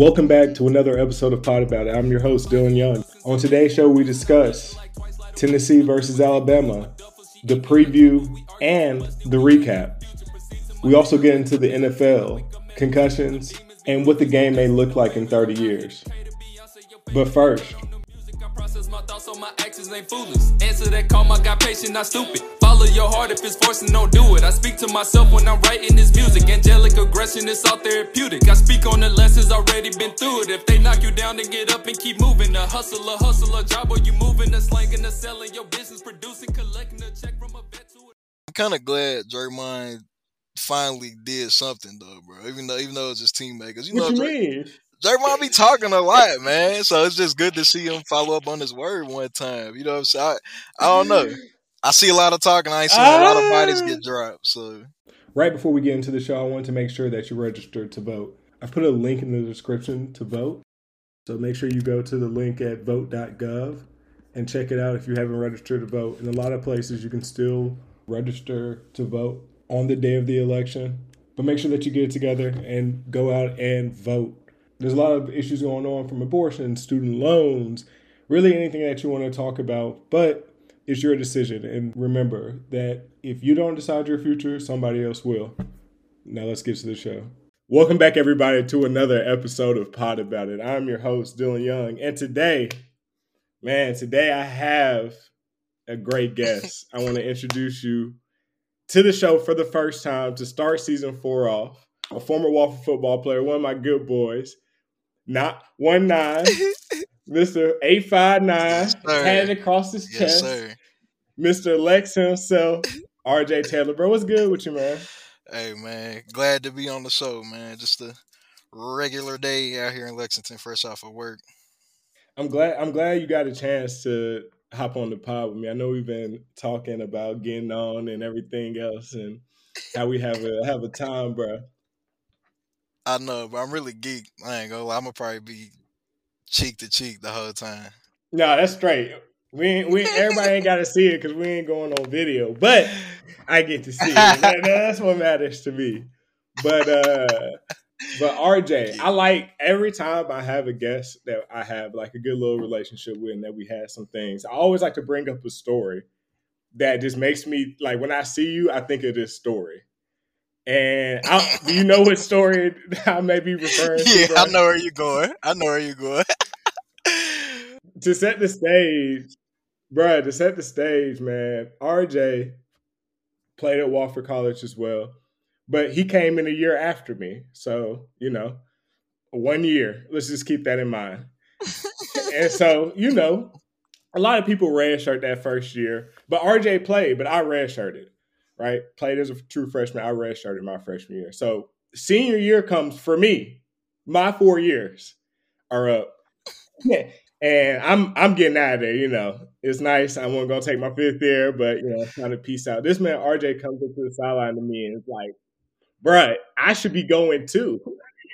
Welcome back to another episode of Pod About It. I'm your host, Dylan Young. On today's show, we discuss Tennessee versus Alabama, the preview, and the recap. We also get into the NFL, concussions, and what the game may look like in 30 years. But first, my thoughts on my actions ain't foolish. Answer that call, I got patient, not stupid. Follow your heart if it's forcing, don't do it. I speak to myself when I'm writing this music. Angelic aggression is all therapeutic. I speak on the lessons already been through it. If they knock you down, then get up and keep moving. A hustle, a hustle, a job, or you moving, a slanging, a selling, your business producing, collecting a check from a vet to a. I'm kind of glad Draymond finally did something though, bro. Even though even though it's his teammates, you what know, you mean? Draymond be talking a lot, man. So it's just good to see him follow up on his word one time. You know what I'm saying? I, I don't know. I see a lot of talking. I see seen a lot of bodies get ah. dropped. So right before we get into the show, I want to make sure that you register to vote. I put a link in the description to vote. So make sure you go to the link at vote.gov and check it out if you haven't registered to vote. In a lot of places, you can still register to vote on the day of the election. But make sure that you get it together and go out and vote there's a lot of issues going on from abortion, student loans, really anything that you want to talk about, but it's your decision. And remember that if you don't decide your future, somebody else will. Now let's get to the show. Welcome back, everybody, to another episode of Pod About It. I'm your host, Dylan Young. And today, man, today I have a great guest. I want to introduce you to the show for the first time to start season four off. A former Wofford football player, one of my good boys not one nine. Mr. Eight Five Nine had it across his yes, chest. Sir. Mr. Lex himself, RJ Taylor. Bro, what's good with you, man? Hey man, glad to be on the show, man. Just a regular day out here in Lexington, fresh off of work. I'm glad I'm glad you got a chance to hop on the pod with me. I know we've been talking about getting on and everything else and how we have a have a time, bro. I know, but I'm really geek. I ain't gonna lie. I'm gonna probably be cheek to cheek the whole time. No, that's straight. We ain't, we everybody ain't got to see it because we ain't going on video, but I get to see it. That, that's what matters to me. But uh, but RJ, I like every time I have a guest that I have like a good little relationship with, and that we had some things. I always like to bring up a story that just makes me like when I see you, I think of this story. And I, do you know what story I may be referring to? Yeah. I know where you're going. I know where you're going. to set the stage, bro, to set the stage, man, RJ played at Wofford College as well, but he came in a year after me. So, you know, one year. Let's just keep that in mind. and so, you know, a lot of people redshirt that first year, but RJ played, but I redshirted right? Played as a true freshman. I redshirted my freshman year. So senior year comes for me. My four years are up. and I'm I'm getting out of there, you know. It's nice. I wasn't gonna take my fifth year, but you know, trying to peace out. This man RJ comes up to the sideline to me and it's like, bruh, I should be going too.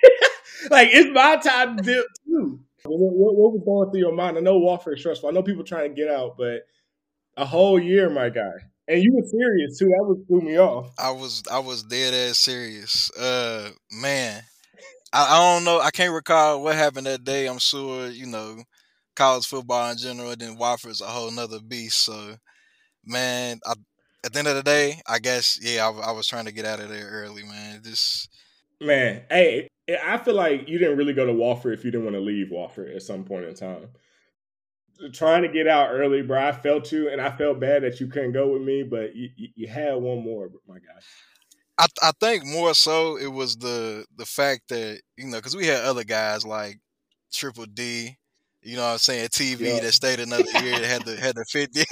like it's my time to dip too. What, what, what, was going through your mind? I know Wofford is stressful. I know people trying to get out, but a whole year, my guy. And you were serious too. That was threw me off. I was I was dead ass serious. Uh man. I don't know. I can't recall what happened that day. I'm sure, you know, college football in general, then Wofford's a whole nother beast. So man, I, at the end of the day, I guess yeah, I, I was trying to get out of there early, man. Just man, hey, I feel like you didn't really go to Wofford if you didn't want to leave Wofford at some point in time trying to get out early, bro. I felt you, and I felt bad that you couldn't go with me, but you, you had one more, my guy. I I think more so it was the the fact that you know because we had other guys like Triple D, you know what I'm saying, TV yeah. that stayed another year that had the had the 50.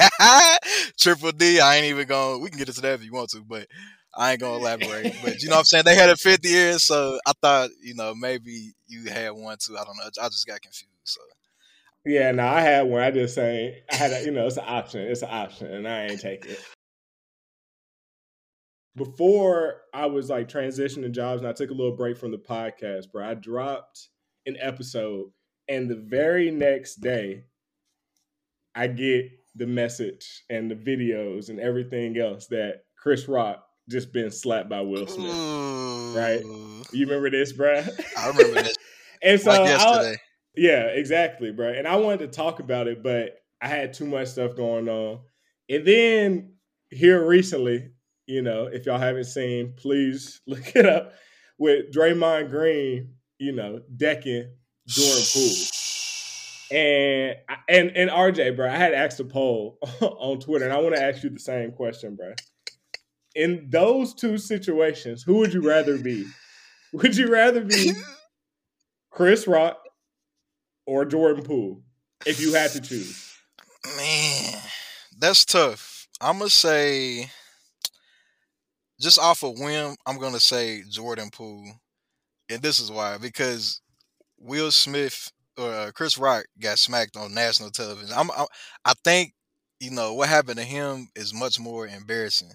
Triple D, I ain't even going we can get into that if you want to, but I ain't gonna elaborate. but you know what I'm saying? They had a 50 years, so I thought, you know, maybe you had one too. I don't know. I just got confused. So yeah, no, I had one. I just say I had, a, you know, it's an option. It's an option, and I ain't take it. Before I was like transitioning jobs, and I took a little break from the podcast, bro. I dropped an episode, and the very next day, I get the message and the videos and everything else that Chris Rock just been slapped by Will Smith. Ooh. Right? You remember this, bro? I remember this. and so like yesterday. I, yeah, exactly, bro. And I wanted to talk about it, but I had too much stuff going on. And then here recently, you know, if y'all haven't seen, please look it up with Draymond Green, you know, decking Jordan Poole. And and and RJ, bro, I had asked a poll on Twitter, and I want to ask you the same question, bro. In those two situations, who would you rather be? Would you rather be Chris Rock or Jordan Poole if you had to choose? Man, that's tough. I'm gonna say, just off a whim, I'm gonna say Jordan Poole, and this is why because Will Smith or uh, Chris Rock got smacked on national television. I'm, I, I think you know what happened to him is much more embarrassing.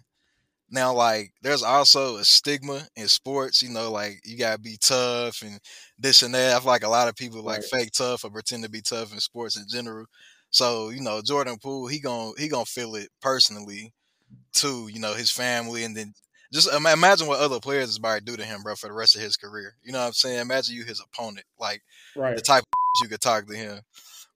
Now, like, there's also a stigma in sports. You know, like you gotta be tough and this and that. I feel like a lot of people like right. fake tough or pretend to be tough in sports in general. So you know, Jordan Poole, he gonna he gonna feel it personally too. You know, his family, and then just imagine what other players is about to do to him, bro, for the rest of his career. You know what I'm saying? Imagine you his opponent, like right. the type of you could talk to him.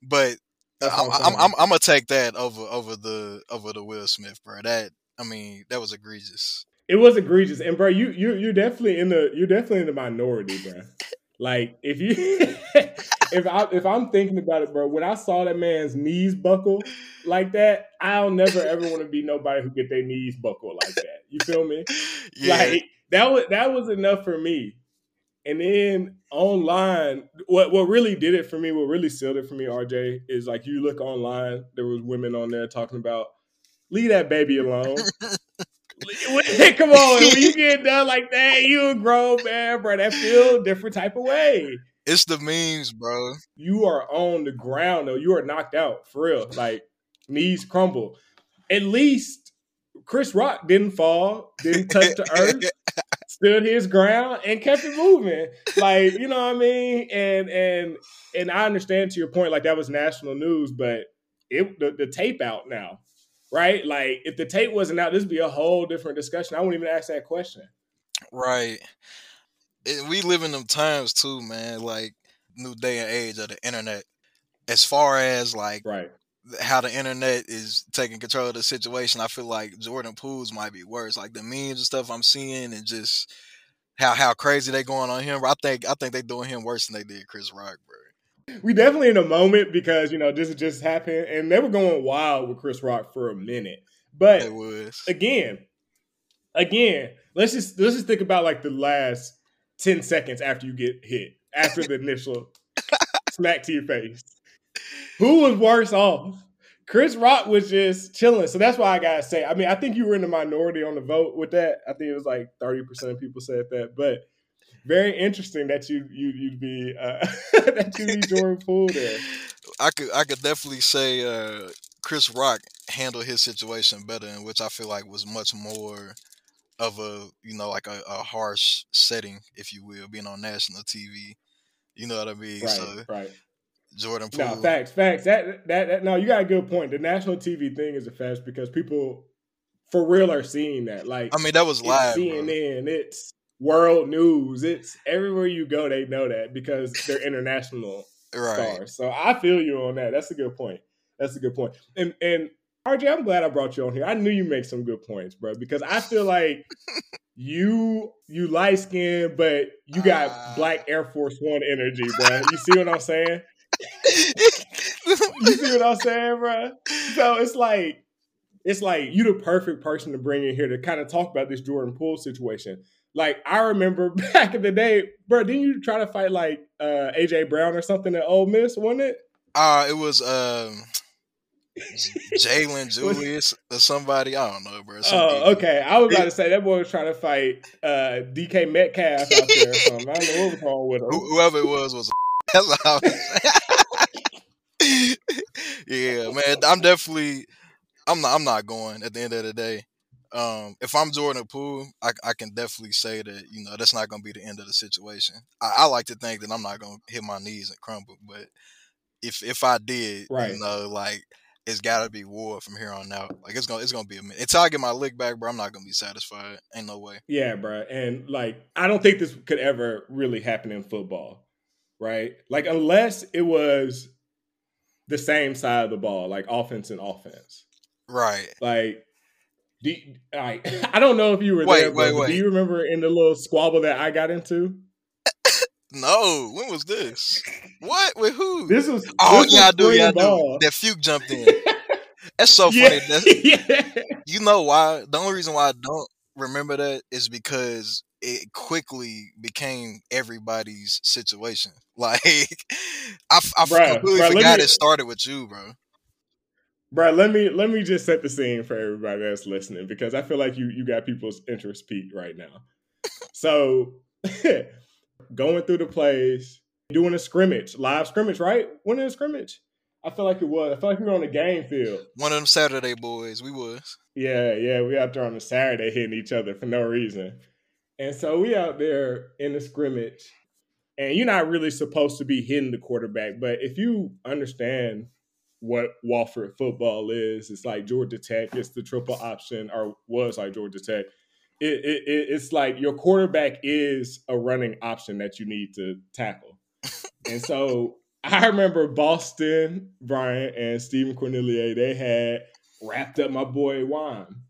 But I'm, I'm, I'm, I'm, gonna take that over over the over the Will Smith, bro. That I mean, that was egregious. It was egregious, and bro, you you you're definitely in the you're definitely in the minority, bro. like if you if I if I'm thinking about it, bro, when I saw that man's knees buckle like that, I'll never ever want to be nobody who get their knees buckle like that. You feel me? Yeah. Like that was that was enough for me. And then online, what what really did it for me, what really sealed it for me, RJ, is like you look online, there was women on there talking about leave that baby alone. Come on, when you get done like that, you a grown man, bro. That feel different type of way. It's the memes, bro. You are on the ground though. You are knocked out for real. Like knees crumble. At least Chris Rock didn't fall, didn't touch the earth, stood his ground, and kept it moving. Like you know what I mean. And and and I understand to your point, like that was national news, but it the, the tape out now right? Like if the tape wasn't out, this would be a whole different discussion. I wouldn't even ask that question. Right. And we live in them times too, man. Like new day and age of the internet. As far as like right how the internet is taking control of the situation, I feel like Jordan Poole's might be worse. Like the memes and stuff I'm seeing, and just how how crazy they going on him. I think I think they doing him worse than they did Chris Rock, bro we definitely in a moment because you know this just happened, and they were going wild with Chris Rock for a minute. But again, again, let's just let's just think about like the last ten seconds after you get hit, after the initial smack to your face. Who was worse off? Chris Rock was just chilling. So that's why I gotta say. I mean, I think you were in the minority on the vote with that. I think it was like thirty percent of people said that, but very interesting that you you you'd be uh, that you be Jordan Poole there. I could I could definitely say uh, Chris Rock handled his situation better, in which I feel like was much more of a you know like a, a harsh setting, if you will, being on national TV. You know what I mean? Right, so, right. Jordan Poole. No, facts, facts. That, that that no, you got a good point. The national TV thing is a fact because people for real are seeing that. Like I mean, that was live. CNN. Bro. It's world news. It's everywhere you go, they know that because they're international right. stars. So I feel you on that. That's a good point. That's a good point. And and RJ, I'm glad I brought you on here. I knew you make some good points, bro, because I feel like you you light skin, but you got uh, black Air Force One energy, bro. You see what I'm saying? you see what I'm saying, bro? So it's like it's like you the perfect person to bring in here to kind of talk about this Jordan Poole situation like I remember back in the day, bro. Didn't you try to fight like uh, AJ Brown or something at Ole Miss? Wasn't it? Uh it was um, Jalen Julius or somebody. I don't know, bro. oh, okay. I was about to say that boy was trying to fight uh, DK Metcalf out there or something. I don't know what was wrong with him. Whoever it was was. That's yeah, man. I'm definitely. I'm not. I'm not going. At the end of the day, um, if I'm Jordan Poole, I, I, can definitely say that you know that's not going to be the end of the situation. I, I, like to think that I'm not going to hit my knees and crumble, but if if I did, right. you know, like it's got to be war from here on out. Like it's gonna it's gonna be a minute until I get my lick back, bro. I'm not gonna be satisfied. Ain't no way. Yeah, bro. And like I don't think this could ever really happen in football, right? Like unless it was the same side of the ball, like offense and offense. Right. Like do you, I, I don't know if you were Wait, there, wait, but wait. do you remember in the little squabble that I got into? No, when was this? What? With who? This was oh this yeah, I do. Yeah, I do. That Fuke jumped in. That's so yeah, funny. That's, yeah. you know why? The only reason why I don't remember that is because it quickly became everybody's situation. Like I, Bruh, completely bruh, forgot me- it started with you, bro. Bro, let me let me just set the scene for everybody that's listening because I feel like you you got people's interest peaked right now. So going through the plays, doing a scrimmage, live scrimmage, right? When in a scrimmage? I feel like it was. I feel like we were on the game field. One of them Saturday boys, we was. Yeah, yeah, we out there on a Saturday hitting each other for no reason. And so we out there in the scrimmage, and you're not really supposed to be hitting the quarterback, but if you understand what Wofford football is, it's like Georgia Tech, it's the triple option, or was like Georgia Tech. It, it, it it's like your quarterback is a running option that you need to tackle. and so I remember Boston, Bryant, and Stephen Cornelier, they had wrapped up my boy Juan.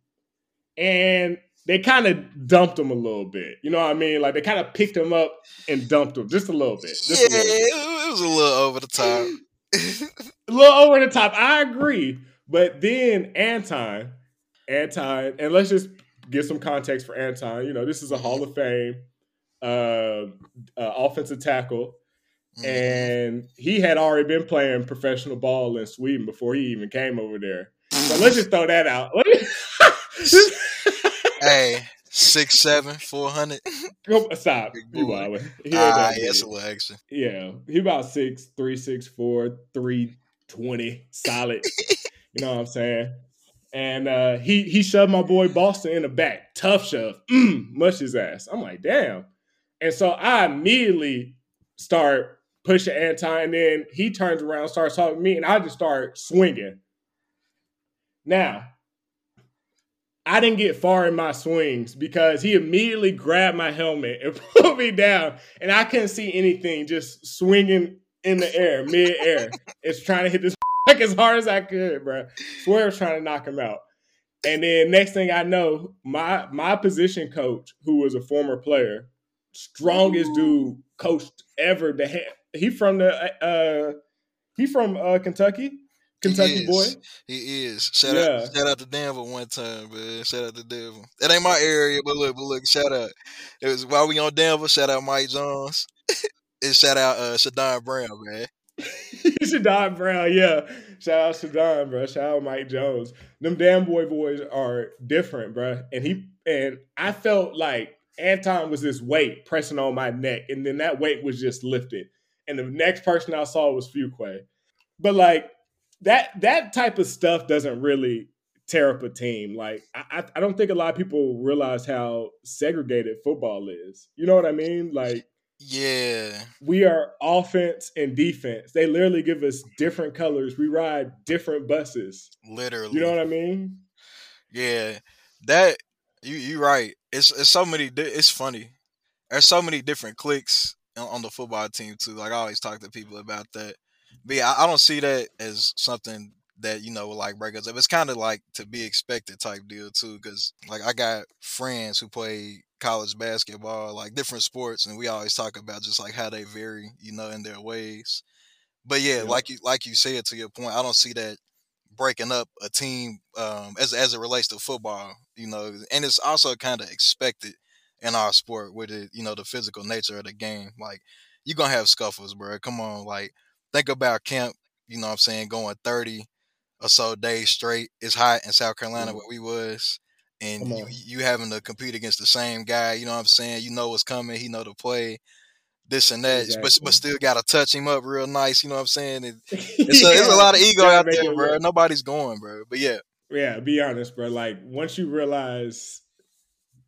And they kind of dumped him a little bit. You know what I mean? Like they kind of picked him up and dumped him just a little bit. Yeah, little, bit. it was a little over the top. a little over the top. I agree. But then Anton, Anton, and let's just give some context for Anton. You know, this is a Hall of Fame uh, uh, offensive tackle. Mhm. And he had already been playing professional ball in Sweden before he even came over there. So let's just throw that out. hey, six seven, four hundred. Stop. You wildin'. He Ah, it's big. a. Yeah, he about six three, six four, three twenty, solid. you know what I'm saying? And uh, he he shoved my boy Boston in the back, tough shove, mm, mush his ass. I'm like, damn. And so I immediately start pushing Anton, and then he turns around, starts talking to me, and I just start swinging. Now, I didn't get far in my swings because he immediately grabbed my helmet and put me down, and I couldn't see anything, just swinging in the air, mid air. it's trying to hit this like as hard as I could, bro. Swear I was trying to knock him out. And then next thing I know, my my position coach, who was a former player, strongest dude coached ever. The he, he from the uh he from uh Kentucky, Kentucky He boy. He is. Shout Yeah. out shout out to Denver one time, man. Shout out to Denver. That ain't my area, but look, but look, shout out. It was while we on Denver, shout out Mike Jones. and shout out uh Shadon Brown, man. Shadon Brown, yeah. Shout out Shadon, bro. Shout out Mike Jones. Them damn boy boys are different, bro. And he and I felt like Anton was this weight pressing on my neck, and then that weight was just lifted. And the next person I saw was Fuquay. But like that that type of stuff doesn't really tear up a team. Like I I don't think a lot of people realize how segregated football is. You know what I mean? Like Yeah. we are offense and defense. They literally give us different colors. We ride different buses. Literally. You know what I mean? Yeah, that you you right. It's it's so many. It's funny. There's so many different cliques on, on the football team too. Like I always talk to people about that. But yeah, I, I don't see that as something that you know like break us up. It's kind of like to be expected type deal too. Because like I got friends who play college basketball, like different sports, and we always talk about just like how they vary, you know, in their ways. But yeah, Yeah. like you like you said to your point, I don't see that breaking up a team um, as as it relates to football, you know, and it's also kind of expected in our sport with it, you know, the physical nature of the game. Like you're gonna have scuffles, bro. Come on, like think about camp. You know, what I'm saying going 30 or so days straight. It's hot in South Carolina Mhm. where we was. And you, you having to compete against the same guy, you know what I'm saying? You know what's coming, he know the play, this and that, but Exactly. but still gotta touch him up real nice, you know what I'm saying? And it's, yeah. a, it's a lot of ego out there, bro. work. Nobody's going, bro. But yeah, Yeah, be honest, bro. Like once you realize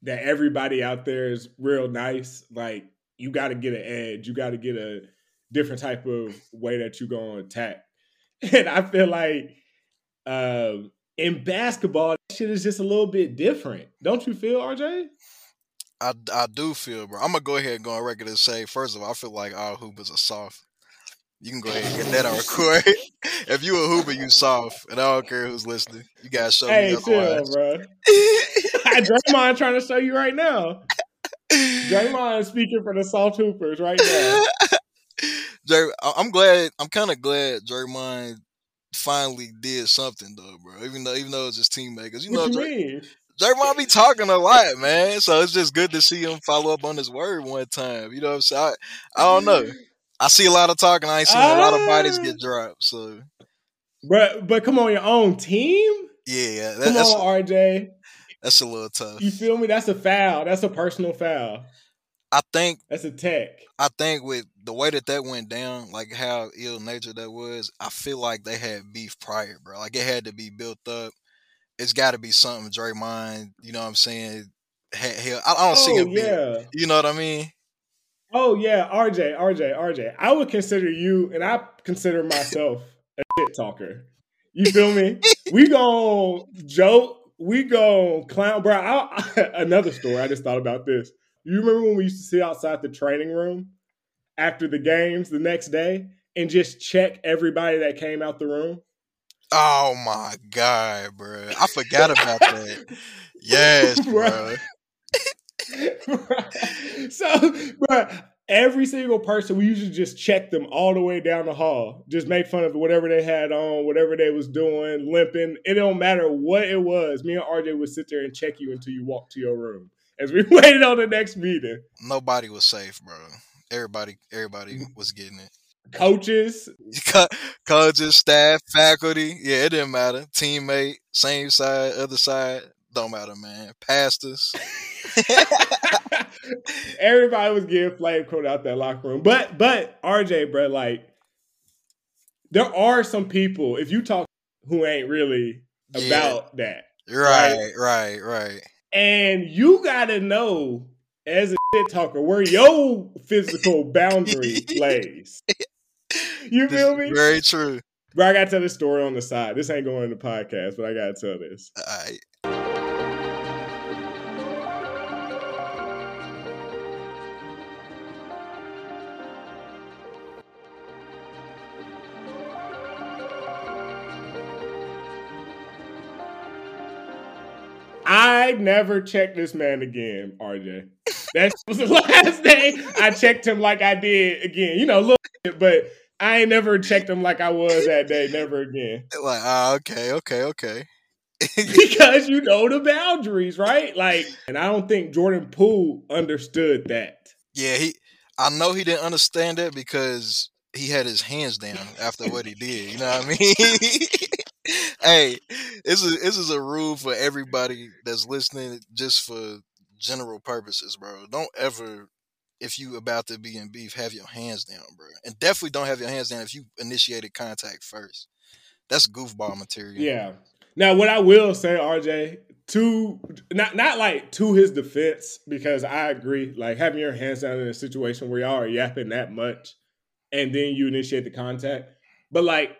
that everybody out there is real nice, like you got to get an edge. You got to get a different type of way that you go to attack. And I feel like um, in basketball, that shit is just a little bit different. Don't you feel, RJ? I, I do feel, bro. I'm gonna go ahead and go on record and say, first of all, I feel like all hoopers are soft. You can go ahead and get that on record. if you a hooper, you soft, and I don't care who's listening. You gotta show Hey, me chill, bro. Draymond trying to show you right now. Draymond speaking for the soft hoopers right now. I- I'm glad. I'm kind of glad Draymond finally did something though, bro. Even though, even though it's his teammate, because you know What you Dray, mean? Draymond be talking a lot, man. So it's just good to see him follow up on his word one time. You know what I'm saying? I, I don't know. I see a lot of talking. I ain't seen a lot of bodies Ah. get dropped. So But but come on, your own team. yeah, that, Come that's on, RJ. that's a little tough. You feel me? That's a foul. That's a personal foul. I think That's a tech. I think with the way that that went down, like how ill natured that was, I feel like they had beef prior, bro. Like it had to be built up. It's got to be something Draymond. You know what I'm saying? He- Hell, I, I don't see Oh him. being- yeah. you know what I mean? Oh yeah. RJ, RJ, RJ. I would consider you, and I consider myself a shit talker. You feel me? we gon' joke. We gon' clown, bro. I, another story. I just thought about this. You remember when we used to sit outside the training room after the games the next day and just check everybody that came out the room? Oh my god, bro! I forgot about that. Yes, bro. so, bro, every single person, we usually just check them all the way down the hall. Just make fun of whatever they had on, whatever they was doing, limping. It don't matter what it was. Me and RJ would sit there and check you until you walked to your room as we waited on the next meeting. Nobody was safe, bro. Everybody, everybody Mm. was getting it. Coaches, Co- Coaches, staff, faculty, yeah, it didn't matter. Teammate, same side, other side, don't matter, man. Pastors, everybody was getting flame coat out that locker room. But but RJ, bro, like there are some people if you talk who ain't really Yeah. about that. right, right, right. And you gotta know as a shit talker where your physical boundary lays. You feel me? Very true. But I gotta tell this story on the side. This ain't going in the podcast, but I gotta tell this. Alright. I never checked this man again, RJ. That was the last day I checked him like I did again. You know, look, but I ain't never checked him like I was that day. Never again. Like, ah, okay, okay, okay. because you know the boundaries, right? Like, and I don't think Jordan Poole understood that. yeah, he. I know he didn't understand that because he had his hands down after what he did. You know what I mean? Hey, this is this is a rule for everybody that's listening, just for general purposes, bro. Don't ever, if you about to be in beef, have your hands down, bro, and definitely don't have your hands down if you initiated contact first. That's goofball material. Yeah. Now, what I will say, RJ, to not not like to his defense, because I agree, like having your hands down in a situation where y'all are yapping that much, and then you initiate the contact. But like,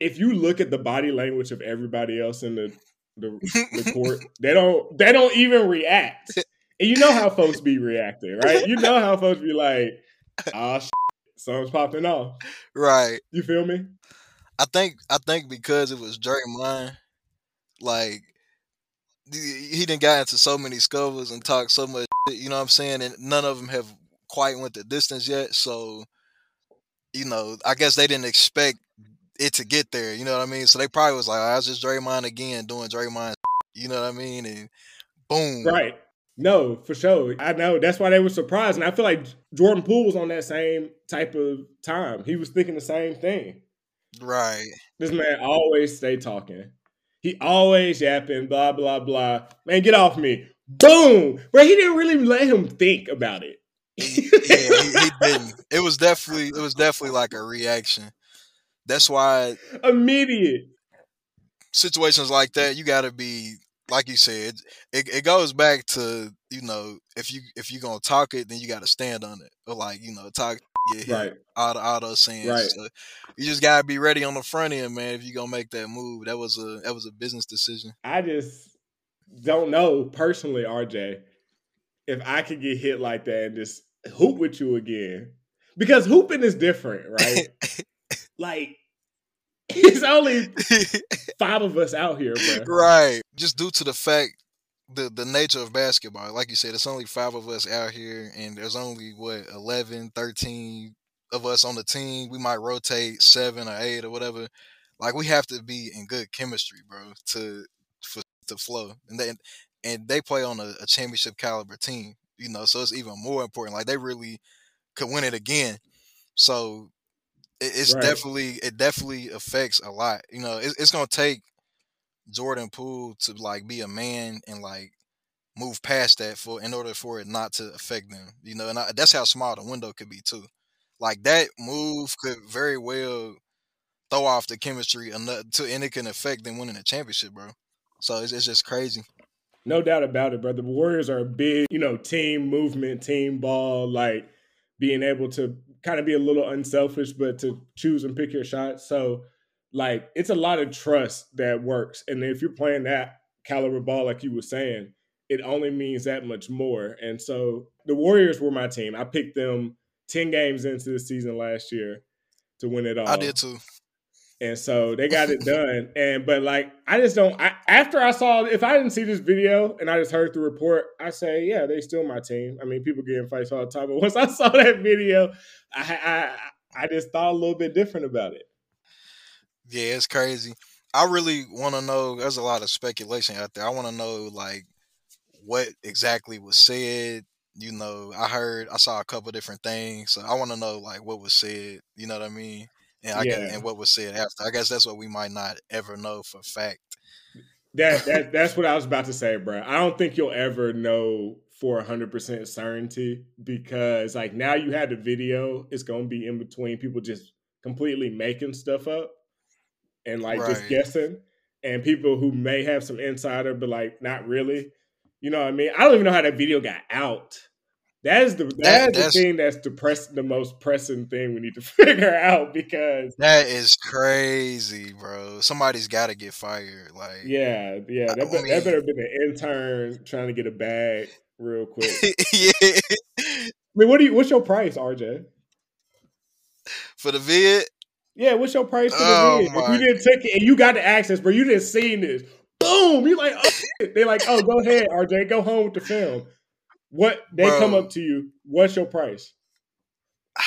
if you look at the body language of everybody else in the the, the court, they don't they don't even react. And you know how folks be reacting, right? You know how folks be like, "Ah, shit, something's popping off." right. You feel me? I think I think because it was Draymond, like he he didn't got into so many scuffles and talked so much, shit, you know what I'm saying, and none of them have quite went the distance yet. So, you know, I guess they didn't expect it to get there. You know what I mean? So they probably was like, oh, "I was just Draymond again doing Draymond." You know what I mean? And boom, Right. No, for sure. I know. That's why they were surprised. And I feel like Jordan Poole was on that same type of time. He was thinking the same thing. right. This man always stay talking. He always yapping, blah, blah, blah. Man, get off me. Boom. Bro, he didn't really let him think about it. yeah, he, he didn't. It was definitely it was definitely like a reaction. That's why Immediate. situations like that, you got to be like you said. It, it goes back to you know if you if you're gonna talk it, then you got to stand on it, or like you know talk get hit, Right. all the, all those sayings. Right. So you just gotta be ready on the front end, man. If you gonna make that move, that was a that was a business decision. I just don't know personally, RJ. if I could get hit like that and just hoop with you again. Because hooping is different, right? like it's only five of us out here, bro. Right. Just due to the fact the the nature of basketball, like you said, it's only five of us out here and there's only what 11, 13 of us on the team. We might rotate seven or eight or whatever. Like we have to be in good chemistry, bro, to for to flow. And then and they play on a, a championship caliber team, you know, so it's even more important. Like they really could win it again. So it's Right. definitely it definitely affects a lot. You know, it, it's gonna take Jordan Poole to like be a man and like move past that for in order for it not to affect them. You know, and I, that's how small the window could be too. Like that move could very well throw off the chemistry enough to, and it can affect them winning a championship, bro. So it's, it's just crazy. No doubt about it, bro. The Warriors are a big, you know, team movement, team ball, like being able to kind of be a little unselfish, but to choose and pick your shots. So, like, it's a lot of trust that works. And if you're playing that caliber ball, like you were saying, it only means that much more. And so the Warriors were my team. I picked them 10 games into the season last year to win it all. I did too. And so they got it done. And but like I just don't I, after I saw if I didn't see this video and I just heard the report, I say, yeah, they still my team. I mean, people get in fights all the time, but once I saw that video, I I I just thought a little bit different about it. Yeah, it's crazy. I really want to know. There's a lot of speculation out there. I want to know like what exactly was said. You know, I heard, I saw a couple different things, so I want to know like what was said. You know what I mean? And I Yeah. and what was said after. I guess that's what we might not ever know for fact. That that that's what I was about to say, bro. I don't think you'll ever know for hundred percent certainty because like now you have the video, it's gonna be in between people just completely making stuff up and like just guessing, and people who may have some insider but like not really. You know what I mean? I don't even know how that video got out. That is the that, That- the that's- thing that's depressed the most pressing thing we need to figure out because That is crazy, bro. Somebody's got to get fired. Like, yeah, yeah, that, I be- that better have been an intern trying to get a bag real quick. yeah. I mean, what do you? What's your price, RJ? For the vid, Yeah, what's your price for the Oh vid? If you didn't take it and you got the access, bro, you didn't seen this. Boom! You like, oh, they like, oh, go ahead, RJ, go home with the film. What they come up to you? What's your price?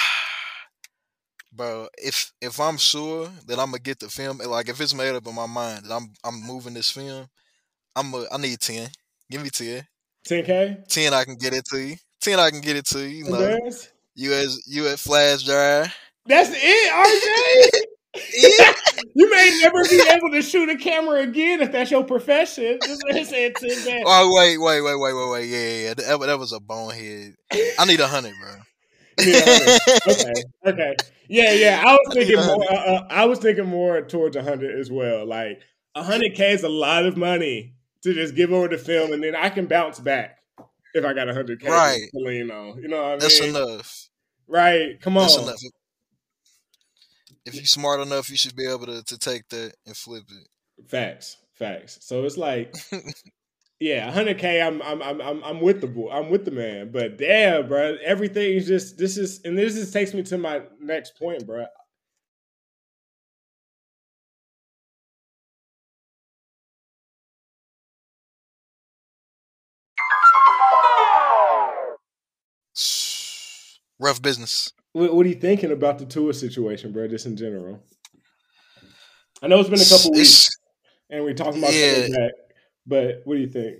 bro. If if I'm sure that I'm gonna get the film, like if it's made up in my mind that I'm I'm moving this film, I'm a, I need ten. Give me ten. 10k. Ten, I can get it to you. Ten, I can get it to you. You know, Congrats. US US flash drive. That's it, RJ. you may never be able to shoot a camera again if that's your profession. Just like I said, 10K. Oh wait, wait, wait, wait, wait, wait. Yeah, yeah, yeah. That, that was a bonehead. I need a hundred, bro. Yeah, okay, okay, yeah, yeah. I was thinking a more. Uh, uh, I was thinking more towards a hundred as well. Like a hundred k is a lot of money to just give over the film, and then I can bounce back if I got a hundred k Right. to lean on. You know what I mean? That's enough. Right? Come on. That's enough. If you're smart enough, you should be able to, to take that and flip it. Facts, facts. So it's like, yeah, hundred k. I'm, I'm, I'm, I'm, I'm with the boy. I'm with the man. But damn, bro, everything is just. This is, and this just takes me to my next point, bro. Rough business. What, what are you thinking about the Tua situation, bro? Just in general. I know it's been a couple weeks, and we're talking about Yeah. coming back. But what do you think?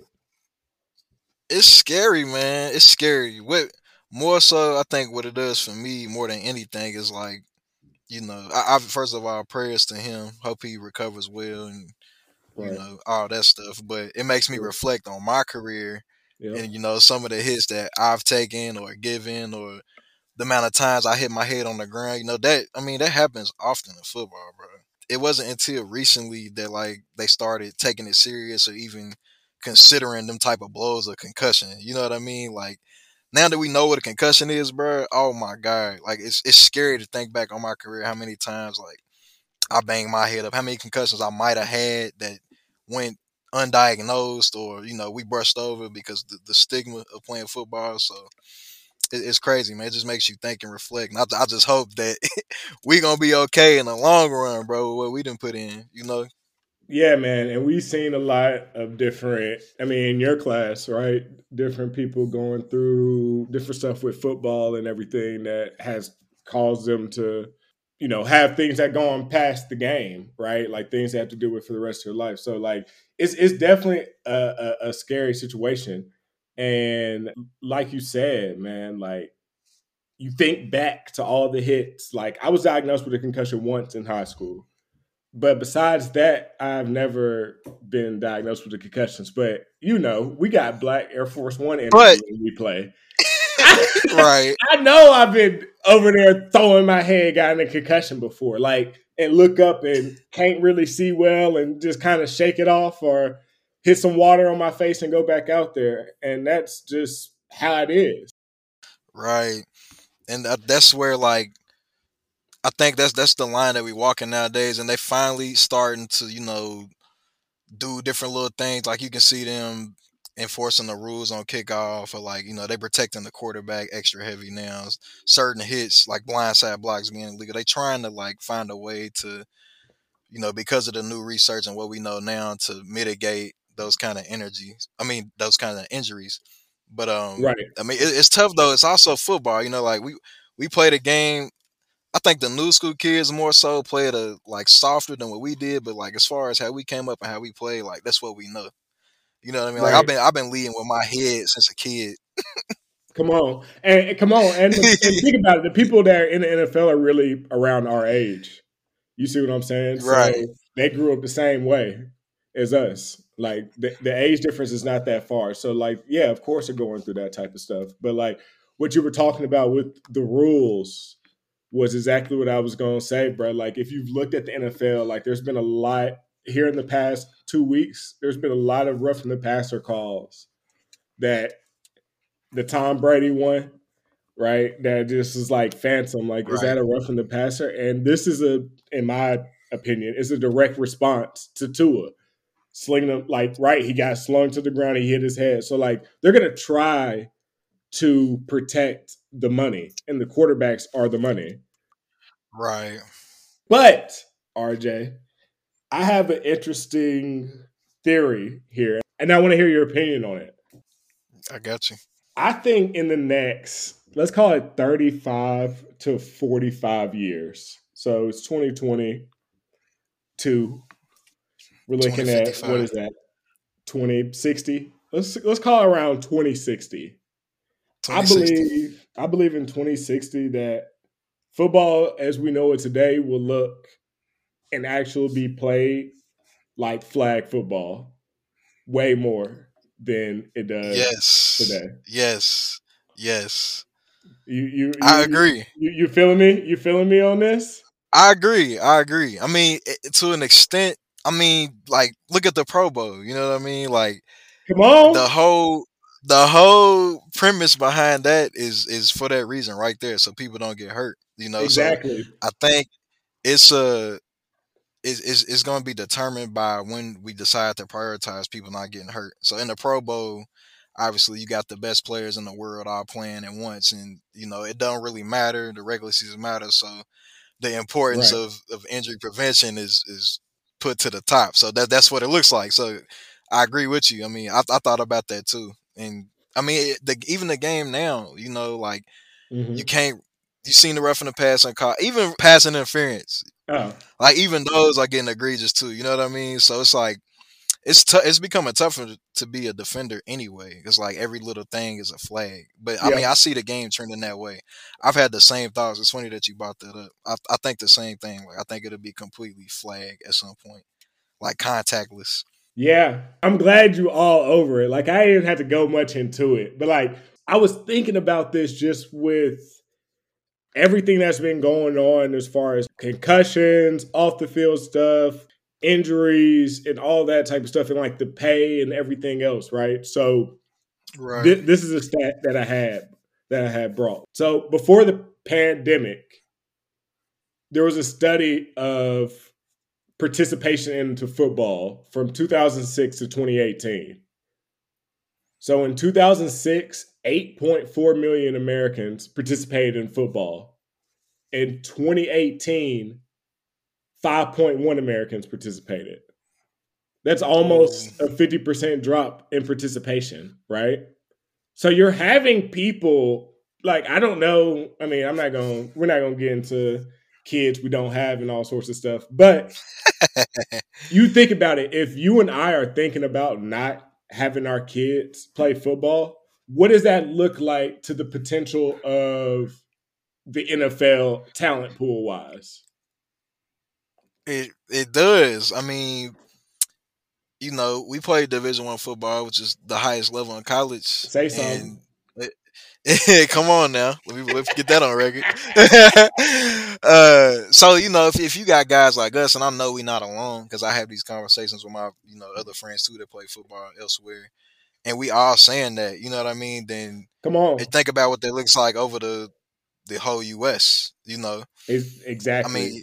it's scary, man. It's scary. What more so, I think what it does for me more than anything is like, you know, I, I first of all prayers to him. Hope he recovers well and you know all that stuff. But it makes me reflect on my career Yeah. and you know some of the hits that I've taken or given or the amount of times I hit my head on the ground. You know that I mean that happens often in football, bro. It wasn't until recently that like they started taking it serious or even considering them type of blows a concussion. You know what I mean? Like now that we know what a concussion is, bro. Oh my god! Like it's it's scary to think back on my career how many times like I banged my head up, how many concussions I might have had that went undiagnosed or you know we brushed over because the, the stigma of playing football. So it's crazy, man. It just makes you think and reflect. And I, I just hope that we gonna be okay in the long run, bro. What we didn't put in, you know. Yeah, man, and we've seen a lot of different. I mean, in your class, right? Different people going through different stuff with football and everything that has caused them to you know, have things that go on past the game, right? Like things they have to deal with for the rest of their life. So like it's it's definitely a, a, a scary situation. And like you said, man, like you think back to all the hits. Like I was diagnosed with a concussion once in high school. But besides that, I've never been diagnosed with the concussions. But you know, we got Black Air Force One energy but, when we play. right. I know I've been over there throwing my head, gotten a concussion before, like, and look up and can't really see well and just kind of shake it off or hit some water on my face and go back out there. And that's just how it is. Right. And uh, that's where, like, I think that's that's the line that we walking nowadays, and they finally starting to, you know, do different little things. Like you can see them enforcing the rules on kickoff or like you know they protecting the quarterback extra heavy now certain hits like blindside blocks being illegal. they trying to like find a way to you know because of the new research and what we know now to mitigate those kind of energies i mean those kind of injuries but um right i mean it, it's tough though it's also football you know like we we played a game I think the new school kids more so played a like softer than what we did, but like as far as how we came up and how we play, like that's what we know. You know what I mean? Like I've been I've been leading with my head since a kid. come on, and, and, come on, and, and, think about it. The people that are in the NFL are really around our age. You see what I'm saying? Right. So they grew up the same way as us. Like the, the age difference is not that far. So like, yeah, of course they're going through that type of stuff. But like what you were talking about with the rules was exactly what I was going to say, bro. Like if you've looked at the NFL, like there's been a lot here in the past two weeks, there's been a lot of roughing the passer calls that the Tom Brady one, right? That just is like phantom. Like, right. is that a roughing the passer? And this is a, in my opinion, is a direct response to Tua. Slinging him like right, he got slung to the ground, he hit his head. So like they're gonna try to protect the money, and the quarterbacks are the money. Right. But RJ, I have an interesting theory here, and I want to hear your opinion on it. I got you. I think in the next, let's call it 35 to 45 years. So it's 2022. We're looking at what is that? 2060. Let's let's call it around 2060. 2060. I believe I believe in 2060 that football as we know it today will look and actually be played like flag football way more than it does yes. today. Yes. Yes. You you, you I agree. You, you feeling me? You feeling me on this? I agree. I agree. I mean, to an extent, I mean, like look at the Pro Bowl, you know what I mean? Like Come on. The whole the whole premise behind that is is for that reason right there so people don't get hurt, you know. Exactly. So I think it's a is is is going to be determined by when we decide to prioritize people not getting hurt. So in the Pro Bowl, obviously you got the best players in the world all playing at once, and you know it don't really matter. The regular season matters, so the importance right. of of injury prevention is is put to the top. So that that's what it looks like. So I agree with you. I mean, I, I thought about that too, and I mean, the, even the game now, you know, like mm-hmm. you can't. You seen the rough in the pass and call, even passing interference. Oh. Like even those are getting egregious too. You know what I mean? So it's like it's t- it's becoming tougher to be a defender anyway. It's like every little thing is a flag. But yeah. I mean, I see the game trending that way. I've had the same thoughts. It's funny that you brought that up. I, I think the same thing. Like I think it'll be completely flag at some point, like contactless. Yeah, I'm glad you all over it. Like I didn't have to go much into it, but like I was thinking about this just with everything that's been going on as far as concussions, off the field stuff, injuries, and all that type of stuff, and like the pay and everything else, right? So, right. Th- this is a stat that I had that I had brought. So before the pandemic, there was a study of participation into football from 2006 to 2018. So in 2006, 8.4 million Americans participated in football. In 2018, 5.1 Americans participated. That's almost a 50% drop in participation, right? So you're having people like I don't know, I mean, I'm not going to we're not going to get into kids we don't have and all sorts of stuff, but you think about it, if you and I are thinking about not having our kids play football, what does that look like to the potential of the NFL talent pool wise? It it does. I mean, you know, we play Division One football, which is the highest level in college. Say something. come on now, let me, let's get that on record. uh, so you know, if, if you got guys like us, and I know we're not alone because I have these conversations with my you know other friends too that play football elsewhere, and we all saying that, you know what I mean? Then come on, think about what that looks like over the the whole U.S. You know, it's exactly. I mean,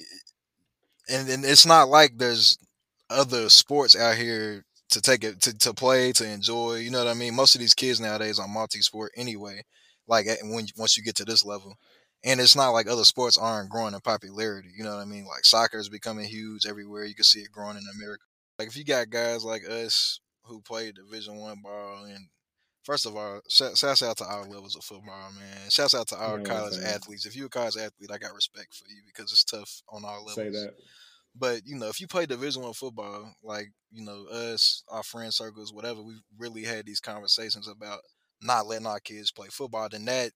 and and it's not like there's other sports out here to take it to, to play to enjoy. You know what I mean? Most of these kids nowadays are multi-sport anyway. Like when once you get to this level, and it's not like other sports aren't growing in popularity. You know what I mean? Like soccer is becoming huge everywhere. You can see it growing in America. Like if you got guys like us who play Division One ball, and first of all, shouts out to our levels of football, man. Shouts out to our college athletes. If you're a college athlete, I got respect for you because it's tough on all levels. Say that. But you know, if you play Division One football, like you know us, our friend circles, whatever, we really had these conversations about not letting our kids play football. Then that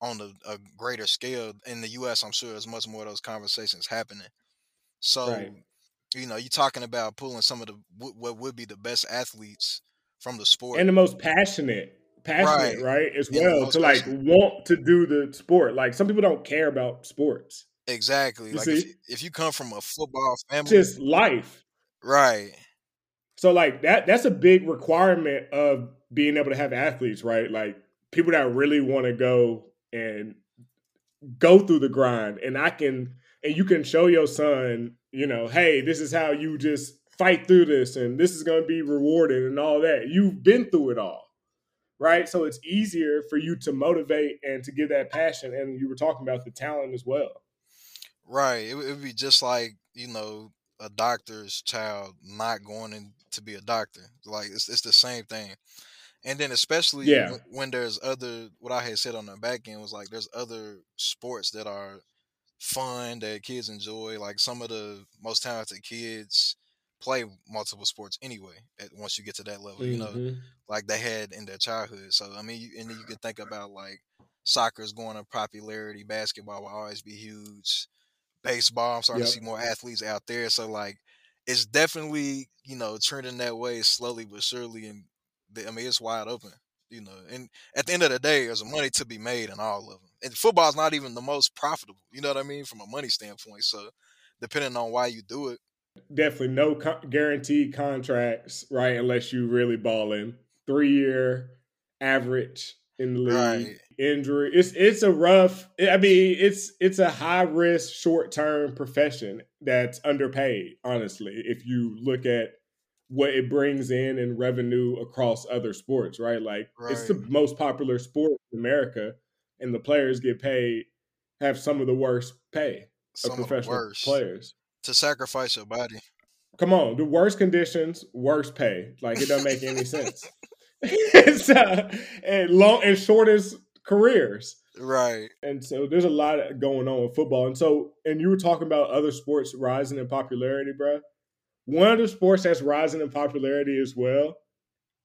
on a, a greater scale in the U.S., I'm sure there's much more of those conversations happening. So, right. you know, you're talking about pulling some of the what would be the best athletes from the sport and the most passionate passionate, right, right as yeah, well, to like want to do the sport. Like some people don't care about sports. Exactly. You like if, if, you come from a football family, just life. Right. So like that that's a big requirement of being able to have athletes, right? Like people that really want to go and go through the grind and I can and you can show your son, you know, hey, this is how you just fight through this and this is going to be rewarded and all that. You've been through it all. Right? So it's easier for you to motivate and to give that passion and you were talking about the talent as well. Right. It would be just like, you know, a doctor's child not going in to be a doctor. Like it's it's the same thing. And then especially yeah. when, when there's other what I had said on the back end was like there's other sports that are fun that kids enjoy. Like some of the most talented kids play multiple sports anyway. At once you get to that level, mm-hmm. you know, mm-hmm. like they had in their childhood. So I mean, you, and then you could think about like soccer is going to popularity. Basketball will always be huge baseball. I'm starting yep. to see more athletes out there. So like it's definitely, you know, trending that way slowly but surely and I mean it's wide open, you know. And at the end of the day, there's money to be made in all of them. And football's not even the most profitable, you know what I mean, from a money standpoint. So depending on why you do it. Definitely no co- guaranteed contracts, right? Unless you really ball in. Three year average in the league. Right. Injury. It's it's a rough. I mean, it's it's a high risk, short term profession that's underpaid. Honestly, if you look at what it brings in in revenue across other sports, right? Like right. it's the most popular sport in America, and the players get paid have some of the worst pay some of professional of players to sacrifice your body. Come on, the worst conditions, worst pay. Like it doesn't make any sense. it's uh, and long and shortest careers. Right. And so there's a lot going on with football. And so, and you were talking about other sports rising in popularity, bro. One of the sports that's rising in popularity as well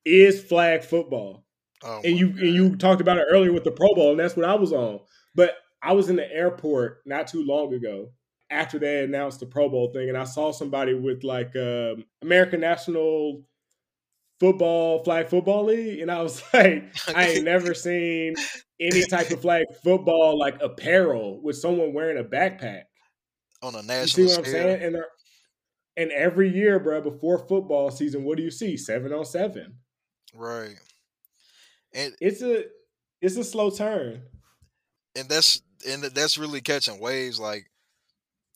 is flag football. Oh and you God. and you talked about it earlier with the Pro Bowl, and that's what I was on. But I was in the airport not too long ago after they announced the Pro Bowl thing, and I saw somebody with like um, American National football flag football league and i was like i ain't never seen any type of flag football like apparel with someone wearing a backpack. On a national you see what scale. i'm saying? And and every year bro before football season what do you see? Seven on seven. Right. And it's a it's a slow turn. And that's and that's really catching waves like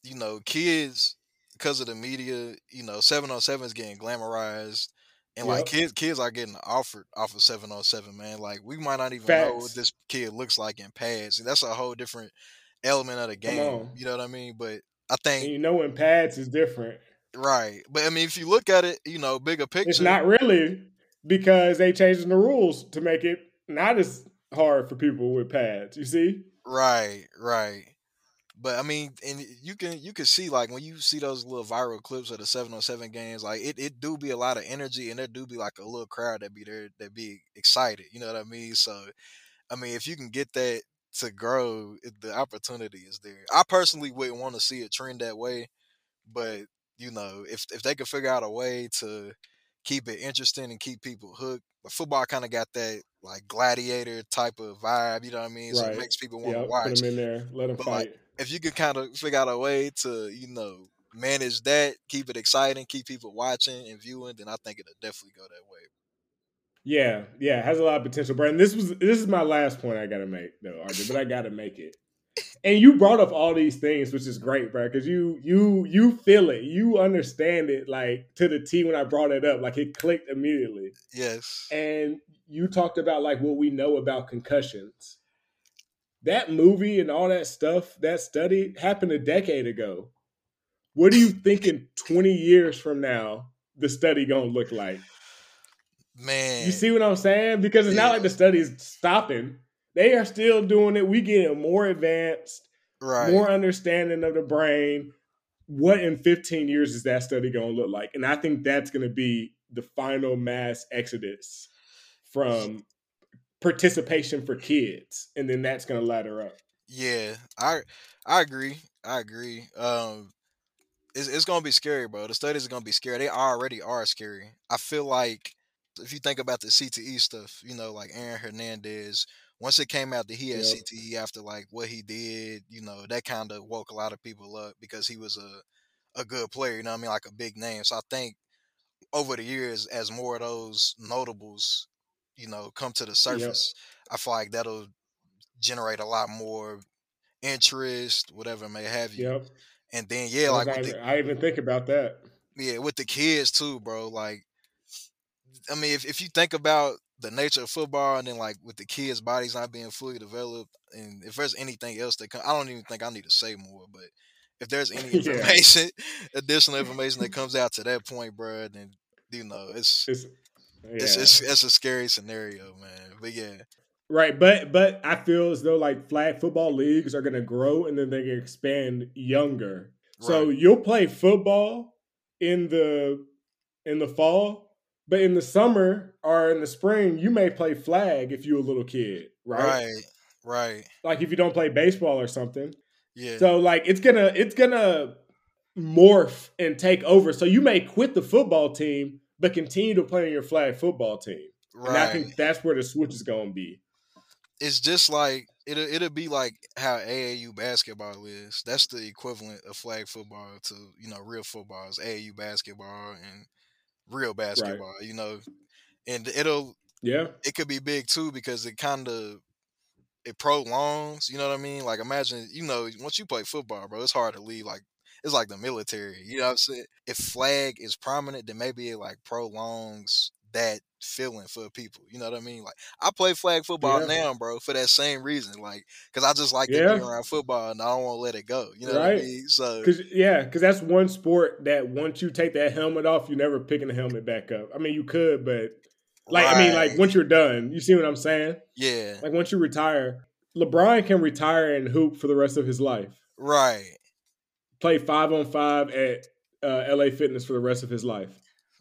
you know kids because of the media, you know, seven on seven is getting glamorized. And like kids, kids are getting offered off of seven on seven, man. Like we might not even know what this kid looks like in pads. And that's a whole different element of the game. You know what I mean? But I And think you know when pads is different. right. But I mean, if you look at it, you know, bigger picture, It's not really because they changing the rules to make it not as hard for people with pads. You see? Right, right. But I mean, and you can you can see like when you see those little viral clips of the seven on seven games, like it, it do be a lot of energy and there do be like a little crowd that be there that be excited. You know what I mean? So I mean, if you can get that to grow, the opportunity is there. I personally wouldn't want to see it trend that way, but you know, if if they could figure out a way to keep it interesting and keep people hooked, but football kind of got that like gladiator type of vibe. You know what I mean? So it Right. makes people want to Yep. Put watch them in there. Let them But, like, fight. If you could kind of figure out a way to, you know, manage that, keep it exciting, keep people watching and viewing, then I think it'll definitely go that way. Yeah, yeah, it has a lot of potential. Brandon, this was this is my last point I gotta make though, RJ, but I gotta make it. And you brought up all these things, which is great, bro, because you you you feel it, you understand it like to the T when I brought it up, like it clicked immediately. Yes. And you talked about like what we know about concussions. That movie and all that stuff, that study happened a decade ago. What do you think in 20 years from now the study gonna look like? Man. You see what I'm saying? Because it's not like the study is stopping. They are still doing it. We getting more advanced, right. more understanding of the brain. What in 15 years is that study going to look like? And I think that's going to be the final mass exodus from participation for kids, and then that's going to ladder up. Yeah, I I agree. I agree. Um, it's it's gonna be scary, bro. The studies are gonna be scary. They already are scary. I feel like if you think about the CTE stuff, you know, like Aaron Hernandez, once it came out that he had Yep. CTE after like what he did, you know, that kind of woke a lot of people up because he was a a good player. You know what I mean? Like a big name. So I think over the years, as more of those notables, you know, come to the surface, I feel like that'll generate a lot more interest, whatever may have you. Yep. And then yeah, like I, the, I even think about that. yeah, with the kids too, bro. Like, I mean, if if you think about the nature of football, and then like with the kids' bodies not being fully developed, and if there's anything else that come, I don't even think I need to say more. But if there's any Yeah. information, additional information that comes out to that point, bro, then you know It's, it's, yeah. it's it's a scary scenario, man. But yeah, Right, but but I feel as though like flag football leagues are going to grow and then they can expand younger. So you'll play football in the in the fall, but in the summer or in the spring, you may play flag if you're a little kid, right? right, right, Like if you don't play baseball or something. yeah, So like it's gonna it's gonna morph and take over. So you may quit the football team, but continue to play on your flag football team. And I think that's where the switch is going to be. it's just like it'll it'll be like how AAU basketball is. That's the equivalent of flag football to you know real football is AAU basketball and real basketball. You know, and it'll Yeah. it could be big too because it kind of it prolongs. You know what I mean? Like imagine you know once you play football, bro, it's hard to leave. Like it's like the military. You know what I'm saying? If flag is prominent, then maybe it like prolongs that feeling for people. You know what I mean? Like I play flag football Yeah. now, bro, for that same reason. Like because I just like to be around football and I don't want to let it go. You know what I mean? So Cause yeah, cause that's one sport that once you take that helmet off, you're never picking the helmet back up. I mean, you could, but like I mean, like once you're done, you see what I'm saying? yeah, Like once you retire, LeBron can retire and hoop for the rest of his life. right, Play five on five at uh, LA Fitness for the rest of his life.